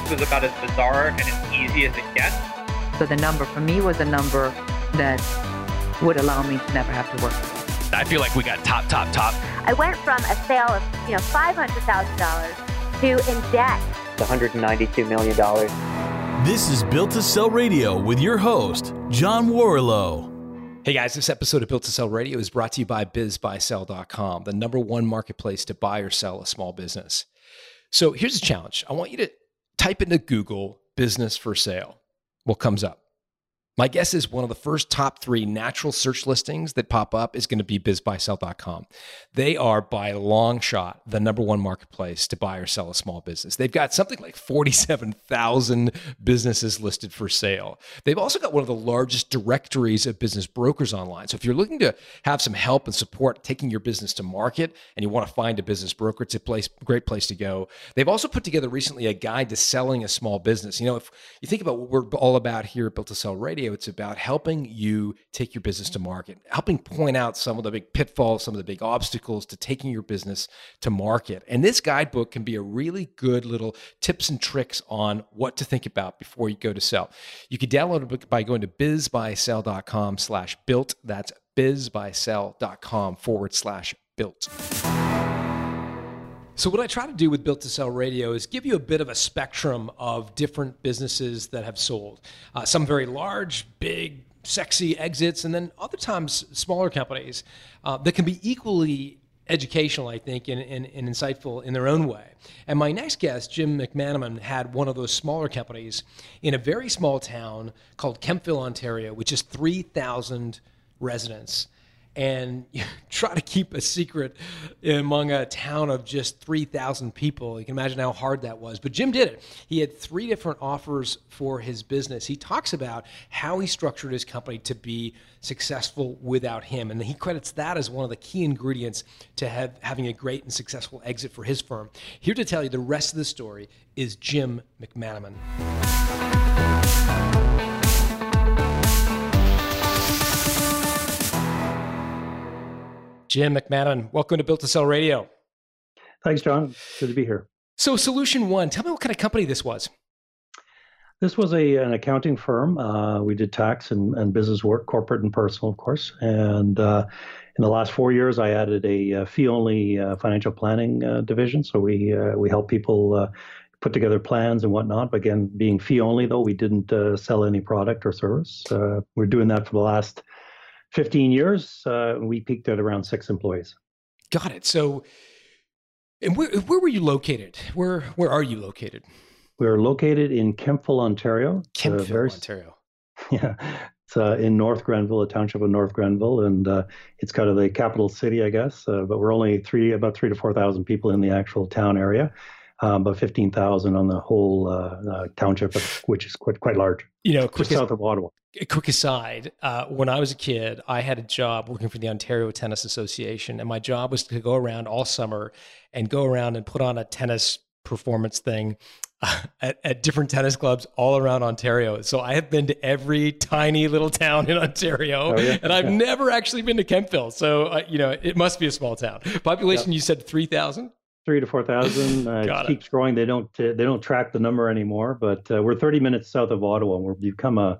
this was about as bizarre and as easy as it gets. So the number for me was a number that would allow me to never have to work. I feel like we got top, top, top. I went from a sale of you know five hundred thousand dollars to in debt. One hundred and ninety-two million dollars. This is Built to Sell Radio with your host, John Warrillow. Hey guys, this episode of Built to Sell Radio is brought to you by bizbuysell.com, the number one marketplace to buy or sell a small business. So here's a challenge. I want you to type into Google business for sale. What comes up? My guess is one of the first top three natural search listings that pop up is going to be bizbuysell.com. They are by long shot the number one marketplace to buy or sell a small business. They've got something like 47,000 businesses listed for sale. They've also got one of the largest directories of business brokers online. So if you're looking to have some help and support taking your business to market and you want to find a business broker, it's a place, great place to go. They've also put together recently a guide to selling a small business. You know, if you think about what we're all about here at Built to Sell Radio, radio, it's about helping you take your business to mm-hmm. market, helping point out some of the big pitfalls, some of the big obstacles to taking your business to market. And this guidebook can be a really good little tips and tricks on what to think about before you go to sell. You can download it by going to bizbuysell.com slash built. That's bizbuysell.com forward slash built. So, what I try to do with Built to Sell Radio is give you a bit of a spectrum of different businesses that have sold. Uh, some very large, big, sexy exits, and then other times smaller companies uh, that can be equally educational, I think, and, and, and, insightful in their own way. And my next guest, Jim McManaman, had one of those smaller companies in a very small town called Kemptville, Ontario, which is 3,000 residents and try to keep a secret among a town of just 3,000 people. You can imagine how hard that was. But Jim did it. He had three different offers for his business. He talks about how he structured his company to be successful without him. And he credits that as one of the key ingredients to have, having a great and successful exit for his firm. Here to tell you the rest of the story is Jim McManaman. Jim McManaman, welcome to Built to Sell Radio. Thanks, John. Good to be here. So, Solution One, tell me what kind of company this was. This was a an accounting firm. Uh, we did tax and, and business work, corporate and personal, of course. And uh, in the last four years, I added a, a uh, fee-only uh, financial planning uh, division. So we uh, we help people put together plans and whatnot. But again, being fee-only, though, we didn't sell any product or service. we're doing that for the last 15 years, uh, we peaked at around six employees. Got it. So, and where, where were you located? Where where are you located? We're located in Kemptville, Ontario. Kemptville, uh, very, Ontario. Yeah, it's uh, in North Grenville, a township of North Grenville, and uh, it's kind of the capital city, I guess. Uh, but we're only three, about three to four thousand people in the actual town area um, about 15,000 on the whole uh, uh, township, which is quite, quite large. You know, quick south of Ottawa. Quick aside: uh, When I was a kid, I had a job working for the Ontario Tennis Association, and my job was to go around all summer and go around and put on a tennis performance thing uh, at, at, different tennis clubs all around Ontario. So I have been to every tiny little town in Ontario, oh, yeah? and I've yeah. never actually been to Kemptville. So uh, you know, it must be a small town. Population, you said three thousand three to four thousand. Uh, it keeps growing. They don't uh, they don't track the number anymore, but uh, we're 30 minutes south of Ottawa. and We've become a,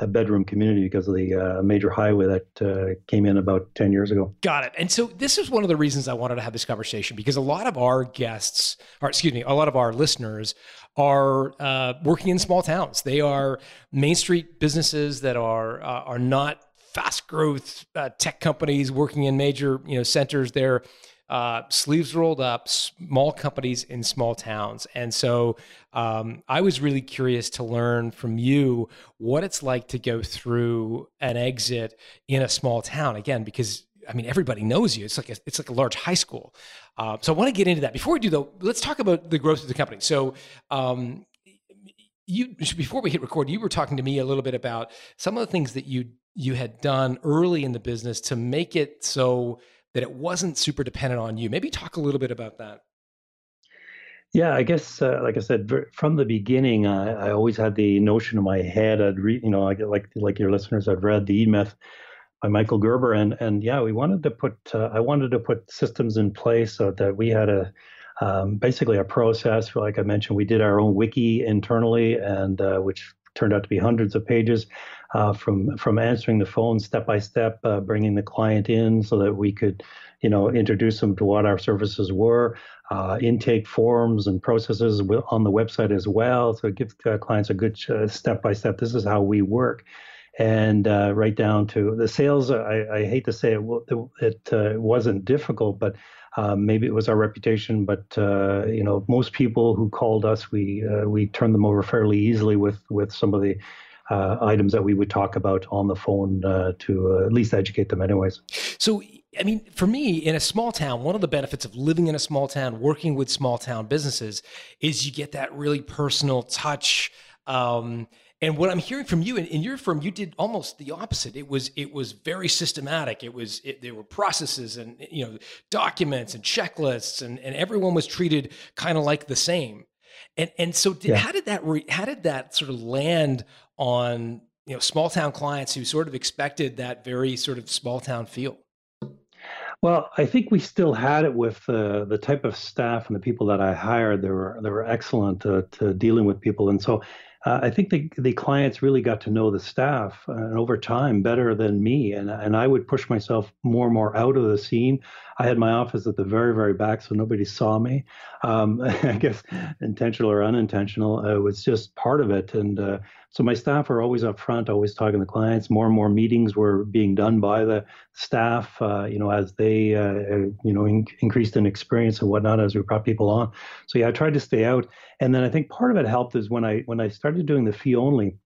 a bedroom community because of the uh, major highway that uh, came in about 10 years ago. Got it. And so this is one of the reasons I wanted to have this conversation because a lot of our guests, or excuse me, a lot of our listeners are uh, working in small towns. They are Main Street businesses that are are not fast growth tech companies working in major you know centers. They're uh, sleeves rolled up, small companies in small towns. And so um, I was really curious to learn from you what it's like to go through an exit in a small town. Again, because I mean, everybody knows you. It's like a, it's like a large high school. Uh, so I want to get into that. Before we do, though, let's talk about the growth of the company. So um, you before we hit record, you were talking to me a little bit about some of the things that you you had done early in the business to make it so that it wasn't super dependent on you. Maybe talk a little bit about that. Yeah, I guess, uh, like I said, from the beginning, I, I, always had the notion in my head. I'd read, you know, I like like your listeners, I've read the E Myth by Michael Gerber, and and yeah, we wanted to put, uh, I wanted to put systems in place so that we had a um, basically a process. Like I mentioned, we did our own wiki internally, and uh, which turned out to be hundreds of pages uh, from from answering the phone step by step, uh, bringing the client in so that we could, you know, introduce them to what our services were, uh, intake forms and processes on the website as well. So it gives uh, clients a good step by step. This is how we work. And uh, right down to the sales, I, I hate to say it, it uh, wasn't difficult, but um, maybe it was our reputation, but uh, you know, most people who called us, we uh, we turned them over fairly easily with with some of the uh, items that we would talk about on the phone uh, to at least educate them, anyways. So. I mean, for me, in a small town, one of the benefits of living in a small town, working with small town businesses, is you get that really personal touch. Um, and what I'm hearing from you in, in, your firm, you did almost the opposite. It was it was very systematic. It was it, there were processes and you know documents and checklists, and and everyone was treated kind of like the same. And and so did, yeah. how did that re, how did that sort of land on you know small town clients who sort of expected that very sort of small town feel? Well, I think we still had it with uh, the type of staff and the people that I hired. They were they were excellent uh, to dealing with people, and so uh, I think the, the clients really got to know the staff uh, and over time better than me. And, and I would push myself more and more out of the scene. I had my office at the very, very back, so nobody saw me. Um, I guess intentional or unintentional, uh, it was just part of it. And uh, so my staff are always up front, always talking to clients. More and more meetings were being done by the staff, uh, you know, as they, uh, uh, you know, in- increased in experience and whatnot as we brought people on. So yeah, I tried to stay out. And then I think part of it helped is when I when I started doing the fee only.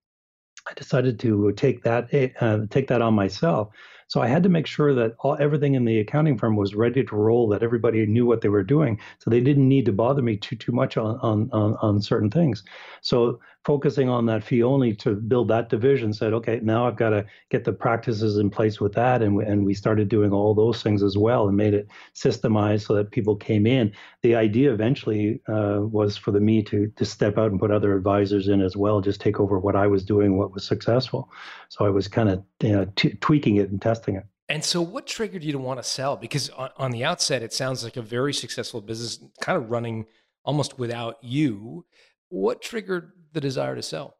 I decided to take that uh, take that on myself so I had to make sure that all, everything in the accounting firm was ready to roll, that everybody knew what they were doing. So they didn't need to bother me too too much on on on, on certain things. So focusing on that fee only to build that division said, okay, now I've got to get the practices in place with that, and we, and we started doing all those things as well, and made it systemized so that people came in. The idea eventually uh, was for the me to to step out and put other advisors in as well, just take over what I was doing, what was successful. So I was kind of you know, t- tweaking it and testing it. And so, what triggered you to want to sell? Because on, on, the outset, it sounds like a very successful business, kind of running almost without you. What triggered the desire to sell?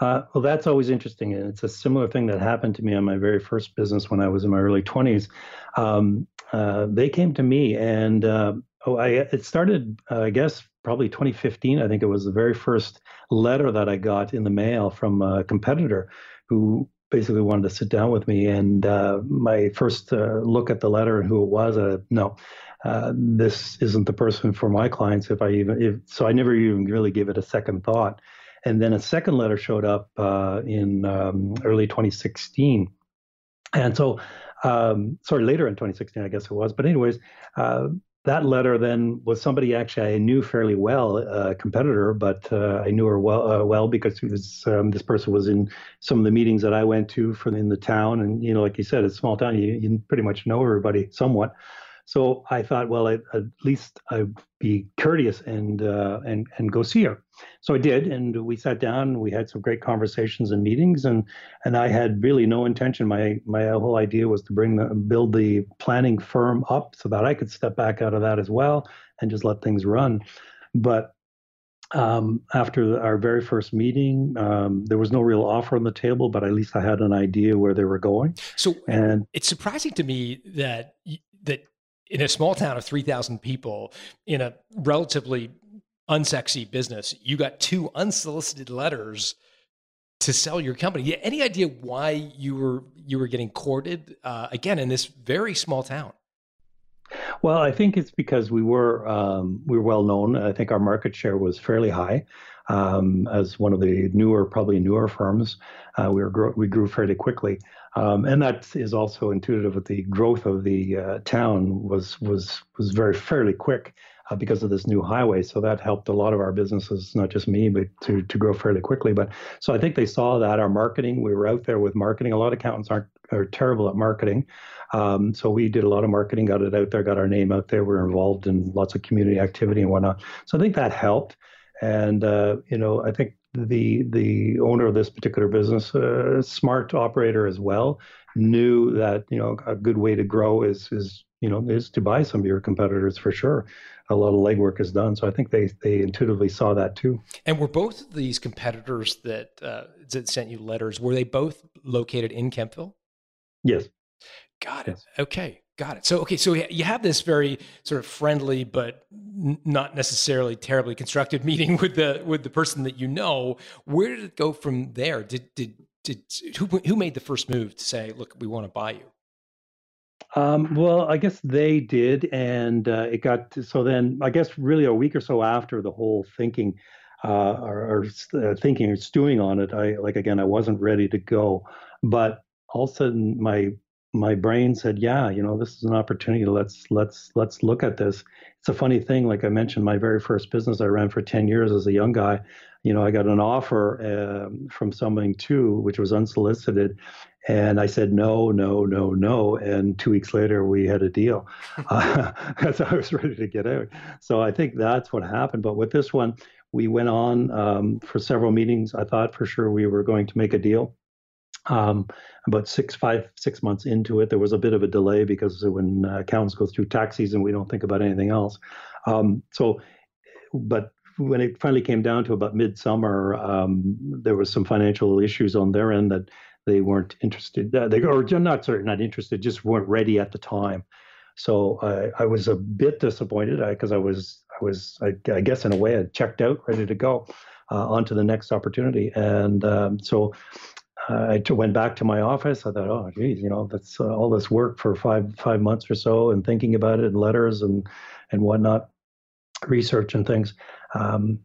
Uh, well, that's always interesting, and it's a similar thing that happened to me on my very first business when I was in my early 20s. Um, uh, they came to me, and uh, oh, I it started, uh, I guess, probably 2015. I think it was the very first letter that I got in the mail from a competitor who basically wanted to sit down with me. And uh, my first uh, look at the letter and who it was, uh, no, this isn't the person for my clients. If I even, if, so I never even really gave it a second thought. And then a second letter showed up uh, in um, early 2016. And so, um, sorry, later in 2016, I guess it was. But anyways, uh, that letter then was somebody actually I knew fairly well, a competitor, but uh, I knew her well uh, well because was, um, this person was in some of the meetings that I went to from in the town, and you know, like you said, it's a small town. You, you pretty much know everybody somewhat. So I thought, well, I, at least I'd be courteous and uh, and and go see her. So I did, and we sat down. We had some great conversations and meetings, and and I had really no intention. My my whole idea was to bring the build the planning firm up so that I could step back out of that as well and just let things run. But um, after our very first meeting, um, there was no real offer on the table, but at least I had an idea where they were going. So, and it's surprising to me that that in a small town of 3,000 people in a relatively unsexy business, you got two unsolicited letters to sell your company. Any idea why you were you were getting courted uh, again in this very small town? Well, I think it's because we were um, we were well known. I think our market share was fairly high um, as one of the newer, probably newer firms. Uh, we were we grew fairly quickly. Um, and that is also intuitive with the growth of the uh, town was was was very fairly quick uh, because of this new highway. So that helped a lot of our businesses, not just me, but to to grow fairly quickly. But so I think they saw that our marketing, we were out there with marketing. A lot of accountants aren't are terrible at marketing. Um, so we did a lot of marketing, got it out there, got our name out there. We're involved in lots of community activity and whatnot. So I think that helped. And uh, you know, I think the the owner of this particular business, a uh, smart operator as well, knew that you know a good way to grow is is you know is to buy some of your competitors for sure. A lot of legwork is done, so I think they they intuitively saw that too. And were both of these competitors that uh, that sent you letters were they both located in Kemptville? Yes. Got it. Yes. Okay. Got it. So okay, so you have this very sort of friendly but not necessarily terribly constructive meeting with the with the person that you know. Where did it go from there? Did did did who who made the first move to say, "Look, we want to buy you"? Um, well, I guess they did, and uh, it got to, so. Then I guess really a week or so after the whole thinking, uh, or, or uh, thinking or stewing on it, I like again I wasn't ready to go, but all of a sudden my my brain said, "Yeah, you know, this is an opportunity. Let's let's let's look at this." It's a funny thing. Like I mentioned, my very first business I ran for ten years as a young guy. You know, I got an offer uh, from someone too, which was unsolicited, and I said no, no, no, no. And two weeks later, we had a deal. uh, so I was ready to get out. So I think that's what happened. But with this one, we went on um, for several meetings. I thought for sure we were going to make a deal um, about six, five, six months into it, there was a bit of a delay because when uh, go through tax season, we don't think about anything else. Um, so, but when it finally came down to about midsummer, um, there was some financial issues on their end that they weren't interested. Uh, they or not sorry, not interested, just weren't ready at the time. So I, I was a bit disappointed because I, I, was I was I, I, guess in a way I checked out, ready to go uh, on to the next opportunity. And um, so I went back to my office. I thought, oh, geez, you know, that's uh, all this work for five five months or so, and thinking about it, and letters and and whatnot, research and things. Um,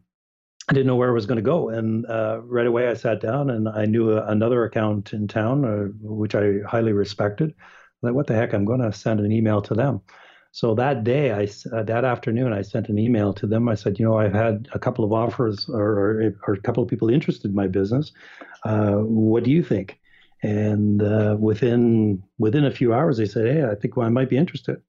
I didn't know where I was going to go, and uh, right away I sat down and I knew a, another account in town, uh, which I highly respected. Like, what the heck? I'm going to send an email to them. So that day, I uh, that afternoon, I sent an email to them. I said, you know, I've had a couple of offers or, or, a couple of people interested in my business. Uh, what do you think? And uh, within within a few hours, they said, hey, I think well, I might be interested.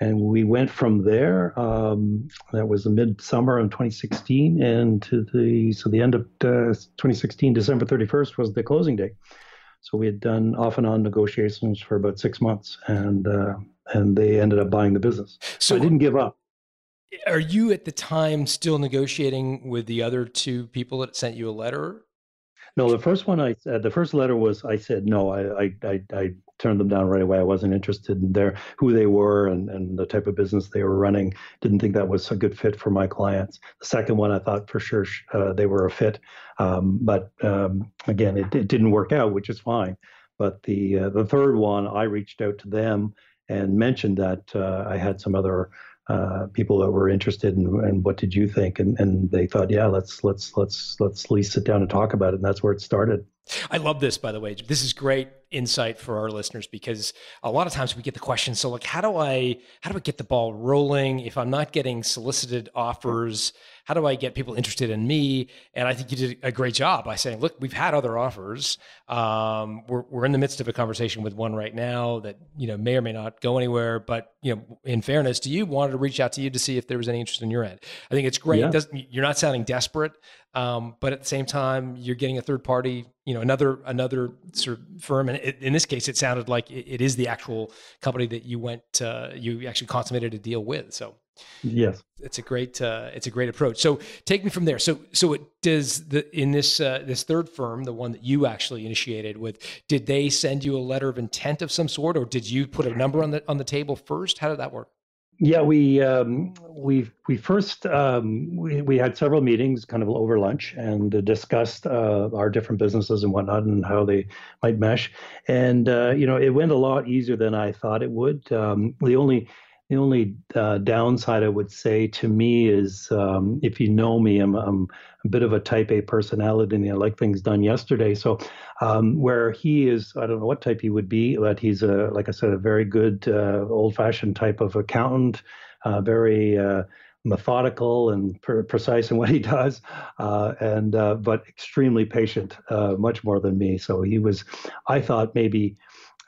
And we went from there. Um, that was the midsummer of 2016, and to the so the end of uh, 2016, December 31st was the closing date. So we had done off and on negotiations for about six months, and uh, and they ended up buying the business. So, so I didn't give up. Are you at the time still negotiating with the other two people that sent you a letter? No, the first one I said, the first letter was I said no. I I I, I turned them down right away. I wasn't interested in their who they were and and the type of business they were running. Didn't think that was a good fit for my clients. The second one I thought for sure uh, they were a fit, um, but um, again it, it didn't work out, which is fine. But the uh, the third one I reached out to them and mentioned that uh, I had some other uh, people that were interested in, and what did you think? And and they thought, yeah, let's let's let's let's at least sit down and talk about it. And that's where it started. I love this, by the way. This is great insight for our listeners because a lot of times we get the question so like how do i how do i get the ball rolling if i'm not getting solicited offers how do I get people interested in me? And I think you did a great job by saying, look, we've had other offers. Um, we're, we're in the midst of a conversation with one right now that, you know, may or may not go anywhere. But, you know, in fairness do you, wanted to reach out to you to see if there was any interest in your end. I think it's great. Yeah. It you're not sounding desperate. Um, but at the same time, you're getting a third party, you know, another another sort of firm, and it, in this case, it sounded like it, it is the actual company that you went, uh, you actually consummated a deal with. So Yes, it's a great uh, it's a great approach. So take me from there. So so it does the in this uh, this third firm, the one that you actually initiated with, did they send you a letter of intent of some sort, or did you put a number on the on the table first? How did that work? Yeah, we um, we we first um, we we had several meetings, kind of over lunch, and discussed uh, our different businesses and whatnot, and how they might mesh. And uh, you know, it went a lot easier than I thought it would. Um, the only the only uh, downside I would say to me is um, if you know me, I'm, I'm, a bit of a type A personality and I like things done yesterday. So um, where he is, I don't know what type he would be, but he's a, like I said, a very good uh, old fashioned type of accountant, uh, very uh, methodical and pre- precise in what he does, uh, and uh, but extremely patient, much more than me. So he was, I thought maybe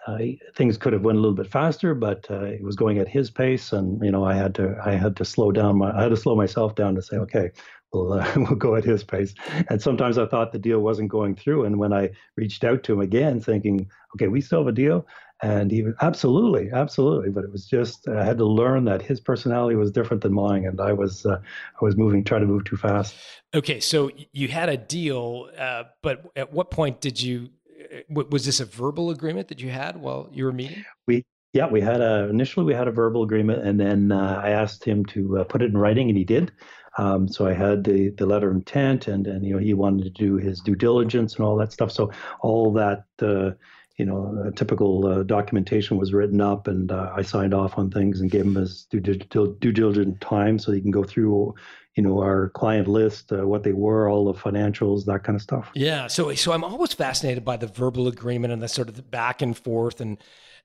uh, things could have went a little bit faster, but uh, it was going at his pace, and you know I had to I had to slow down my I had to slow myself down to say okay. We'll, uh, we'll go at his pace. And sometimes I thought the deal wasn't going through. And when I reached out to him again, thinking, okay, we still have a deal, and he was absolutely, absolutely. But it was just I had to learn that his personality was different than mine, and I was uh, I was moving, trying to move too fast. Okay, so you had a deal, uh, but at what point did you? Uh, was this a verbal agreement that you had while you were meeting? We yeah, we had a initially we had a verbal agreement, and then uh, I asked him to uh, put it in writing, and he did. Um, so I had the the letter of intent, and and you know he wanted to do his due diligence and all that stuff. So all that uh, you know, a typical uh, documentation was written up, and uh, I signed off on things and gave him his due, due, diligent time so he can go through, you know, our client list, uh, what they were, all the financials, that kind of stuff. Yeah. So, so I'm always fascinated by the verbal agreement and the sort of the back and forth and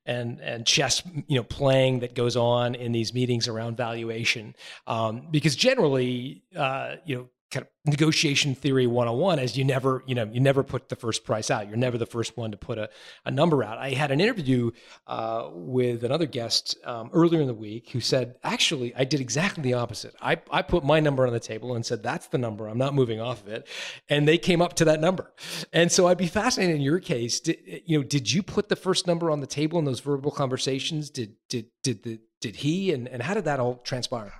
and and chess you know playing that goes on in these meetings around valuation um, because generally uh, you know kind of negotiation theory 101 is you never you know you never put the first price out. You're never the first one to put a, a number out. I had an interview uh, with another guest um, earlier in the week who said actually i did exactly the opposite. I, I put my number on the table and said that's the number. I'm not moving off of it and they came up to that number. And so i'd be fascinated in your case. Did, you know did you put the first number on the table in those verbal conversations? Did did did the did he? And, and how did that all transpire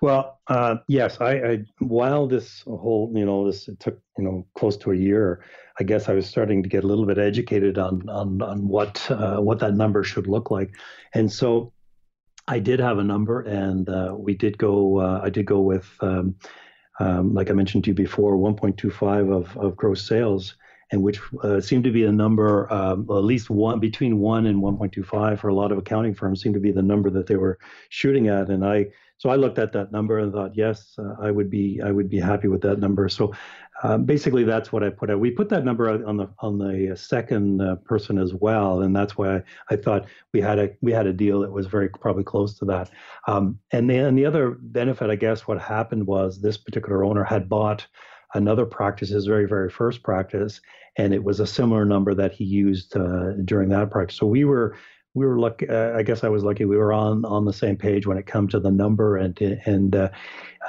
well, uh, yes, I, I, while this whole, you know, this took, you know, close to a year, I guess I was starting to get a little bit educated on on on what uh, what that number should look like, and so I did have a number, and uh, we did go. Uh, I did go with, um, um, like I mentioned to you before, 1.25 of of gross sales, and which uh, seemed to be a number, um, at least one between one and 1.25 for a lot of accounting firms, seemed to be the number that they were shooting at, and I so I looked at that number and thought, yes, uh, I would be I would be happy with that number. So uh, basically, that's what I put out. We put that number out on the on the second uh, person as well, and that's why I, I, thought we had a we had a deal that was very probably close to that. Um, and then the other benefit, I guess, what happened was this particular owner had bought another practice, his very very first practice, and it was a similar number that he used uh, during that practice. So we were we were lucky. Uh, I guess I was lucky. We were on on the same page when it comes to the number, and and uh,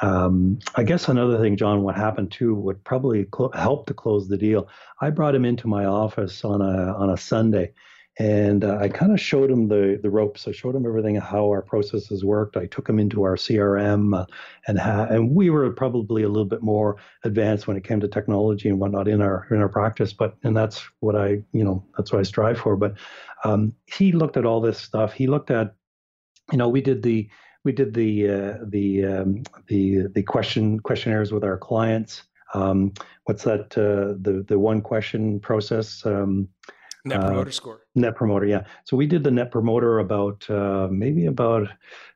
um, I guess another thing, John, what happened too would probably cl- help to close the deal. I brought him into my office on a on a Sunday, and uh, I kind of showed him the the ropes. I showed him everything how our processes worked. I took him into our CRM, uh, and ha- and we were probably a little bit more advanced when it came to technology and whatnot in our in our practice. But and that's what I you know that's what I strive for. But um, he looked at all this stuff. He looked at you know we did the we did the uh, the um, the the question questionnaires with our clients. Um, what's that? Uh, the the one question process. Net uh, promoter uh, score. Net promoter, yeah. So we did the net promoter about uh, maybe about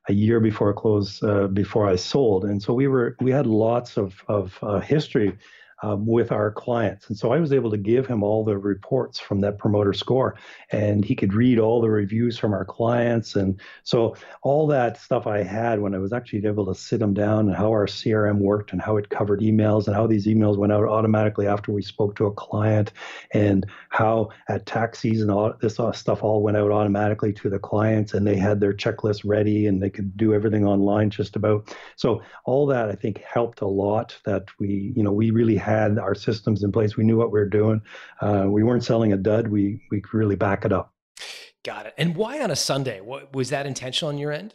a year before I closed, uh, before I sold, and so we were we had lots of of uh, history um, with our clients. And so I was able to give him all the reports from that promoter score, and he could read all the reviews from our clients. And so all that stuff I had when I was actually able to sit him down and how our CRM worked and how it covered emails and how these emails went out automatically after we spoke to a client, and how at tax season all this stuff all went out automatically to the clients, and they had their checklist ready and they could do everything online just about. So all that I think helped a lot. That we you know we really had our systems in place. We knew what we were doing. Uh, we weren't selling a dud. We we could really back it up. Got it. And why on a Sunday? What was that intentional on your end?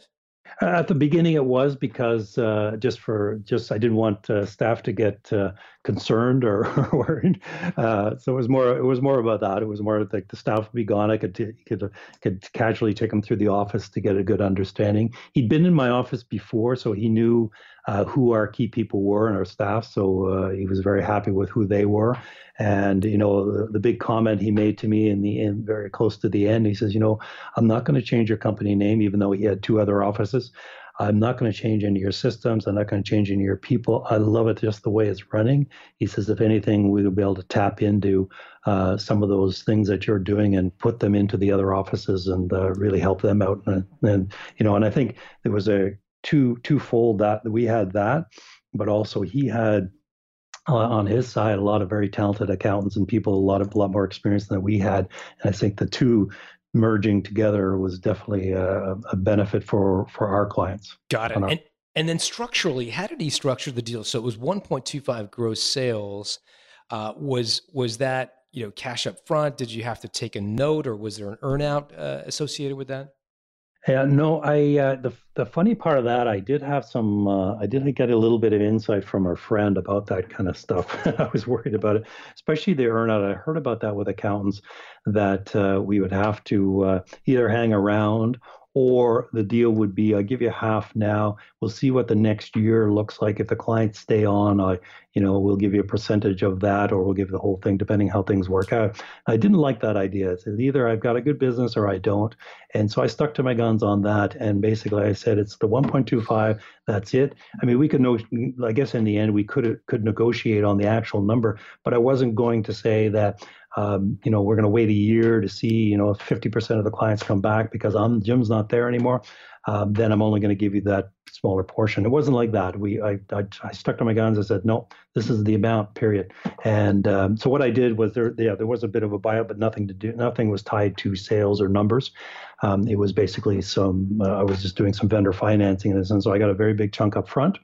Uh, at the beginning, it was because uh, just for just I didn't want uh, staff to get uh, concerned or, worried. Uh, so it was more it was more about that. It was more like the staff would be gone. I could t- could could casually take him through the office to get a good understanding. He'd been in my office before, so he knew uh, who our key people were and our staff. So he was very happy with who they were. And you know, the, the, big comment he made to me in the end, very close to the end, he says, you know, I'm not going to change your company name, even though he had two other offices. I'm not going to change any of your systems. I'm not going to change any of your people. I love it just the way it's running. He says, if anything, we will be able to tap into uh, some of those things that you're doing and put them into the other offices and uh, really help them out. And, and, you know, and I think there was a two twofold that we had that, but also he had uh, on his side, a lot of very talented accountants and people, a lot of a lot more experience than we had. And I think the two merging together was definitely a, a benefit for for our clients. Got it. our- And and then structurally, how did he structure the deal? So it was 1.25 gross sales. Uh, was was that you know cash up front? Did you have to take a note, or was there an earnout uh, associated with that? Yeah, no, I uh, the the funny part of that, I did have some, uh, I did get a little bit of insight from a friend about that kind of stuff. I was worried about it, especially the earnout. I heard about that with accountants that uh, we would have to uh, either hang around or the deal would be I give you half now. We'll see what the next year looks like. If the clients stay on, I, you know, we'll give you a percentage of that, or we'll give the whole thing depending how things work out. I didn't like that idea. It's either I've got a good business or I don't, and so I stuck to my guns on that. And basically, I said it's the 1.25. That's it. I mean, we could know. I guess in the end, we could could negotiate on the actual number, but I wasn't going to say that um, you know, we're going to wait a year to see, you know, if 50% of the clients come back because I'm Jim's not there anymore. Um, then I'm only going to give you that smaller portion. It wasn't like that. We, I, I, I, stuck to my guns. I said, no, this is the amount, period. And um, so what I did was there, yeah, there was a bit of a buyout, but nothing to do, nothing was tied to sales or numbers. Um, it was basically some, uh, I was just doing some vendor financing, and so I got a very big chunk up front,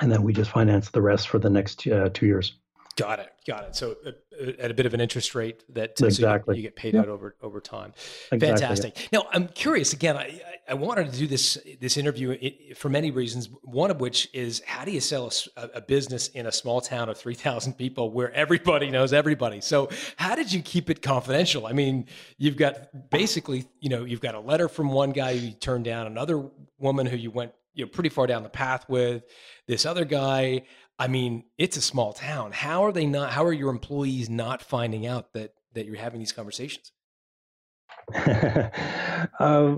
and then we just financed the rest for the next uh, two years. Got it. Got it. So uh, at a bit of an interest rate that uh, exactly. so you, you, get paid out over over time. Exactly. Fantastic. Now I'm curious. Again, I, I wanted to do this this interview for many reasons. One of which is how do you sell a, a business in a small town of three thousand people where everybody knows everybody? So how did you keep it confidential? I mean, you've got basically you know you've got a letter from one guy who you turned down, another woman who you went you know pretty far down the path with, this other guy. I mean, it's a small town. How are they not? How are your employees not finding out that that you're having these conversations? uh,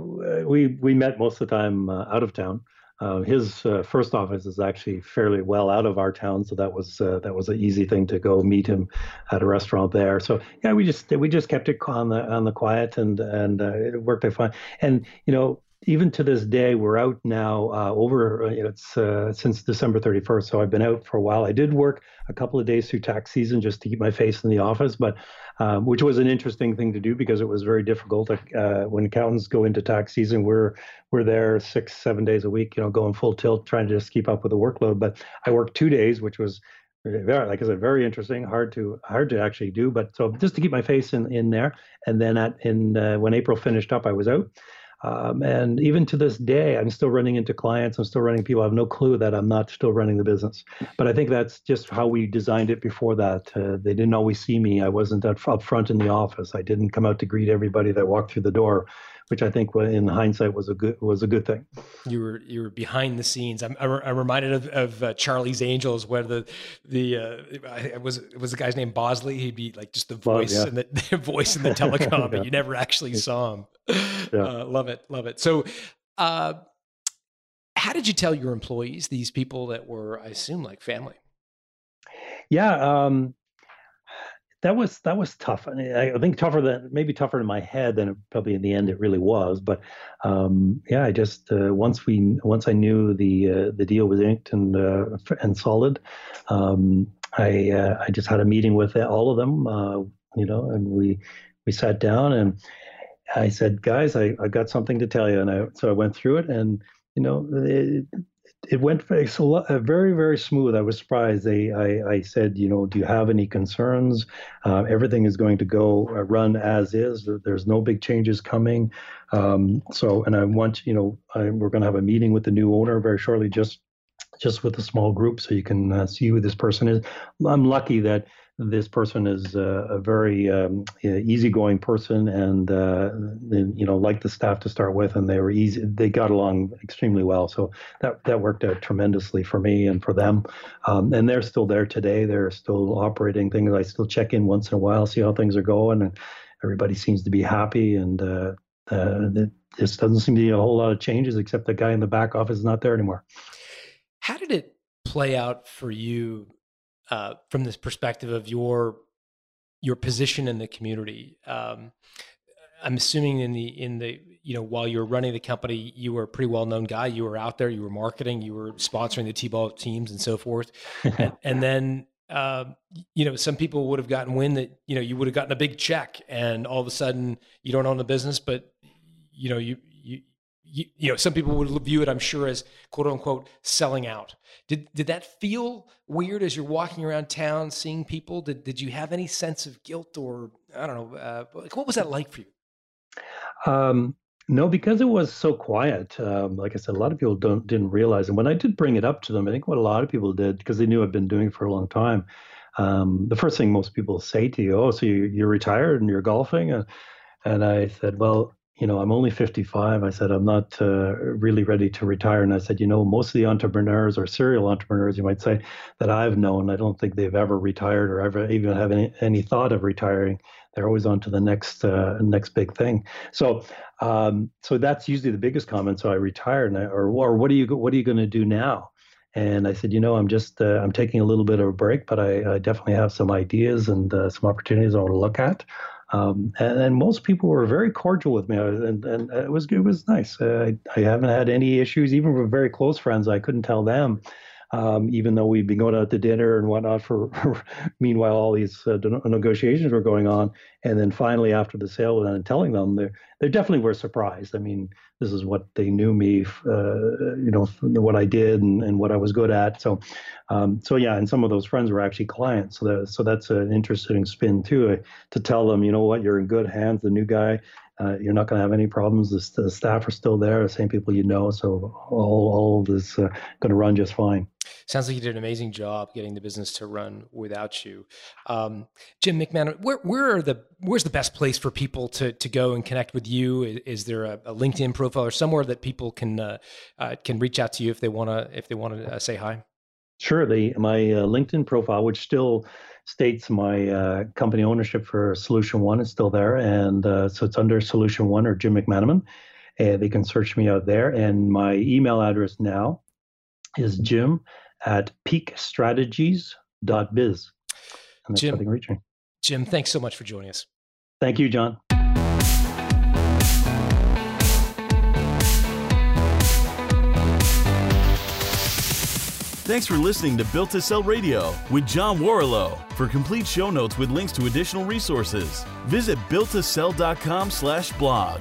we we met most of the time uh, out of town. Uh, his uh, first office is actually fairly well out of our town, so that was uh, that was an easy thing to go meet him at a restaurant there. So yeah, we just we just kept it on the on the quiet, and and uh, it worked out fine. And you know, even to this day, we're out now uh, over, uh, it's uh, since December 31st. So I've been out for a while. I did work a couple of days through tax season just to keep my face in the office, but um, which was an interesting thing to do because it was very difficult. Uh, when accountants go into tax season, we're we're there six, seven days a week, you know, going full tilt, trying to just keep up with the workload. But I worked two days, which was very, like I said, very interesting, hard to hard to actually do. But so just to keep my face in in there, and then at in uh, when April finished up, I was out. Um, and even to this day, I'm still running into clients. I'm still running people. I have no clue that I'm not still running the business. But I think that's just how we designed it before that. Uh, they didn't always see me. I wasn't up front in the office. I didn't come out to greet everybody that walked through the door, which I think, in hindsight, was a good was a good thing. You were you were behind the scenes. I'm, I'm reminded of, of uh, Charlie's Angels, where the the uh, was it was the guy's name Bosley. He'd be like just the voice yeah. and the, the, voice in the telecom, yeah. but you never actually saw him. Yeah. Uh, love it, love it. So, uh, how did you tell your employees, these people that were, I assume, like family? Yeah, um, that was that was tough. I, I think tougher than maybe tougher in my head than it, probably in the end it really was. But um, yeah, I just uh, once we once I knew the uh, the deal was inked and uh, and solid, um, I uh, I just had a meeting with all of them, uh, you know, and we we sat down and I said, guys, I, I got something to tell you, and I so I went through it, and you know, it, it went very, very, very smooth. I was surprised. They, I, I said, you know, do you have any concerns? Uh, everything is going to go uh, run as is. There's no big changes coming. Um, so, and I want, you know, I, we're going to have a meeting with the new owner very shortly, just just with a small group, so you can uh, see who this person is. I'm lucky that this person is uh, a very um, easygoing person and uh, you know liked the staff to start with and they were easy they got along extremely well. So that that worked out tremendously for me and for them. Um, and they're still there today. They're still operating things. I still check in once in a while see how things are going and everybody seems to be happy and uh, uh, this doesn't seem to be a whole lot of changes except the guy in the back office is not there anymore. How did it play out for you uh, from this perspective of your your position in the community. Um, I'm assuming in the in the you know while you were running the company, you were a pretty well known guy. You were out there, you were marketing, you were sponsoring the t-ball teams and so forth. and, and then um, you know, some people would have gotten wind that you know you would have gotten a big check, and all of a sudden you don't own the business, but you know you you you, you know some people would view it, I'm sure, as quote unquote selling out. Did did that feel weird as you're walking around town seeing people? Did did you have any sense of guilt or I don't know, uh, what was that like for you? Um, no, because it was so quiet. Um, like I said, a lot of people don't didn't realize. And when I did bring it up to them, I think what a lot of people did because they knew I've been doing it for a long time. Um, the first thing most people say to you, "Oh, so you, you're retired and you're golfing?" And, and I said, "Well, you know, I'm only 55. I said I'm not uh, really ready to retire." And I said, "You know, most of the entrepreneurs or serial entrepreneurs, you might say, that I've known, I don't think they've ever retired or ever even have any, any thought of retiring." they're always on to the next uh, next big thing. So um, so that's usually the biggest comment. So I retired, I, or or what are you what are you going to do now? And I said, you know, I'm just uh, I'm taking a little bit of a break, but I, I definitely have some ideas and uh, some opportunities I want to look at. Um, and, and, most people were very cordial with me, and, and it was it was nice. Uh, I, I haven't had any issues, even with very close friends. I couldn't tell them um, even though we'd been going out to dinner and whatnot for, meanwhile, all these uh, negotiations were going on. And then finally, after the sale, and telling them, they they definitely were surprised. I mean, this is what they knew me, uh, you know, what I did and, and what I was good at. So, um, so yeah, and some of those friends were actually clients. So that, so that's an interesting spin too, uh, to tell them, you know what, you're in good hands. The new guy, uh, you're not going to have any problems. The, the, staff are still there, the same people you know. So all, all this uh, going to run just fine. Sounds like you did an amazing job getting the business to run without you. Um, Jim McManaman, where, where are the where's the best place for people to to go and connect with you? Is, is there a, a, LinkedIn profile or somewhere that people can uh, uh, can reach out to you if they want to if they want to uh, say hi? Sure. The my uh, LinkedIn profile, which still states my uh, company ownership for Solution One, is still there, and uh, so it's under Solution One or Jim McManaman. they can search me out there, and my email address now is Jim at peakstrategies.biz. And that's Jim, how they can reach me. Jim, thanks so much for joining us. Thank you, John. Thanks for listening to Built to Sell Radio with John Warrillow. For complete show notes with links to additional resources, visit builttosell.com slash blog.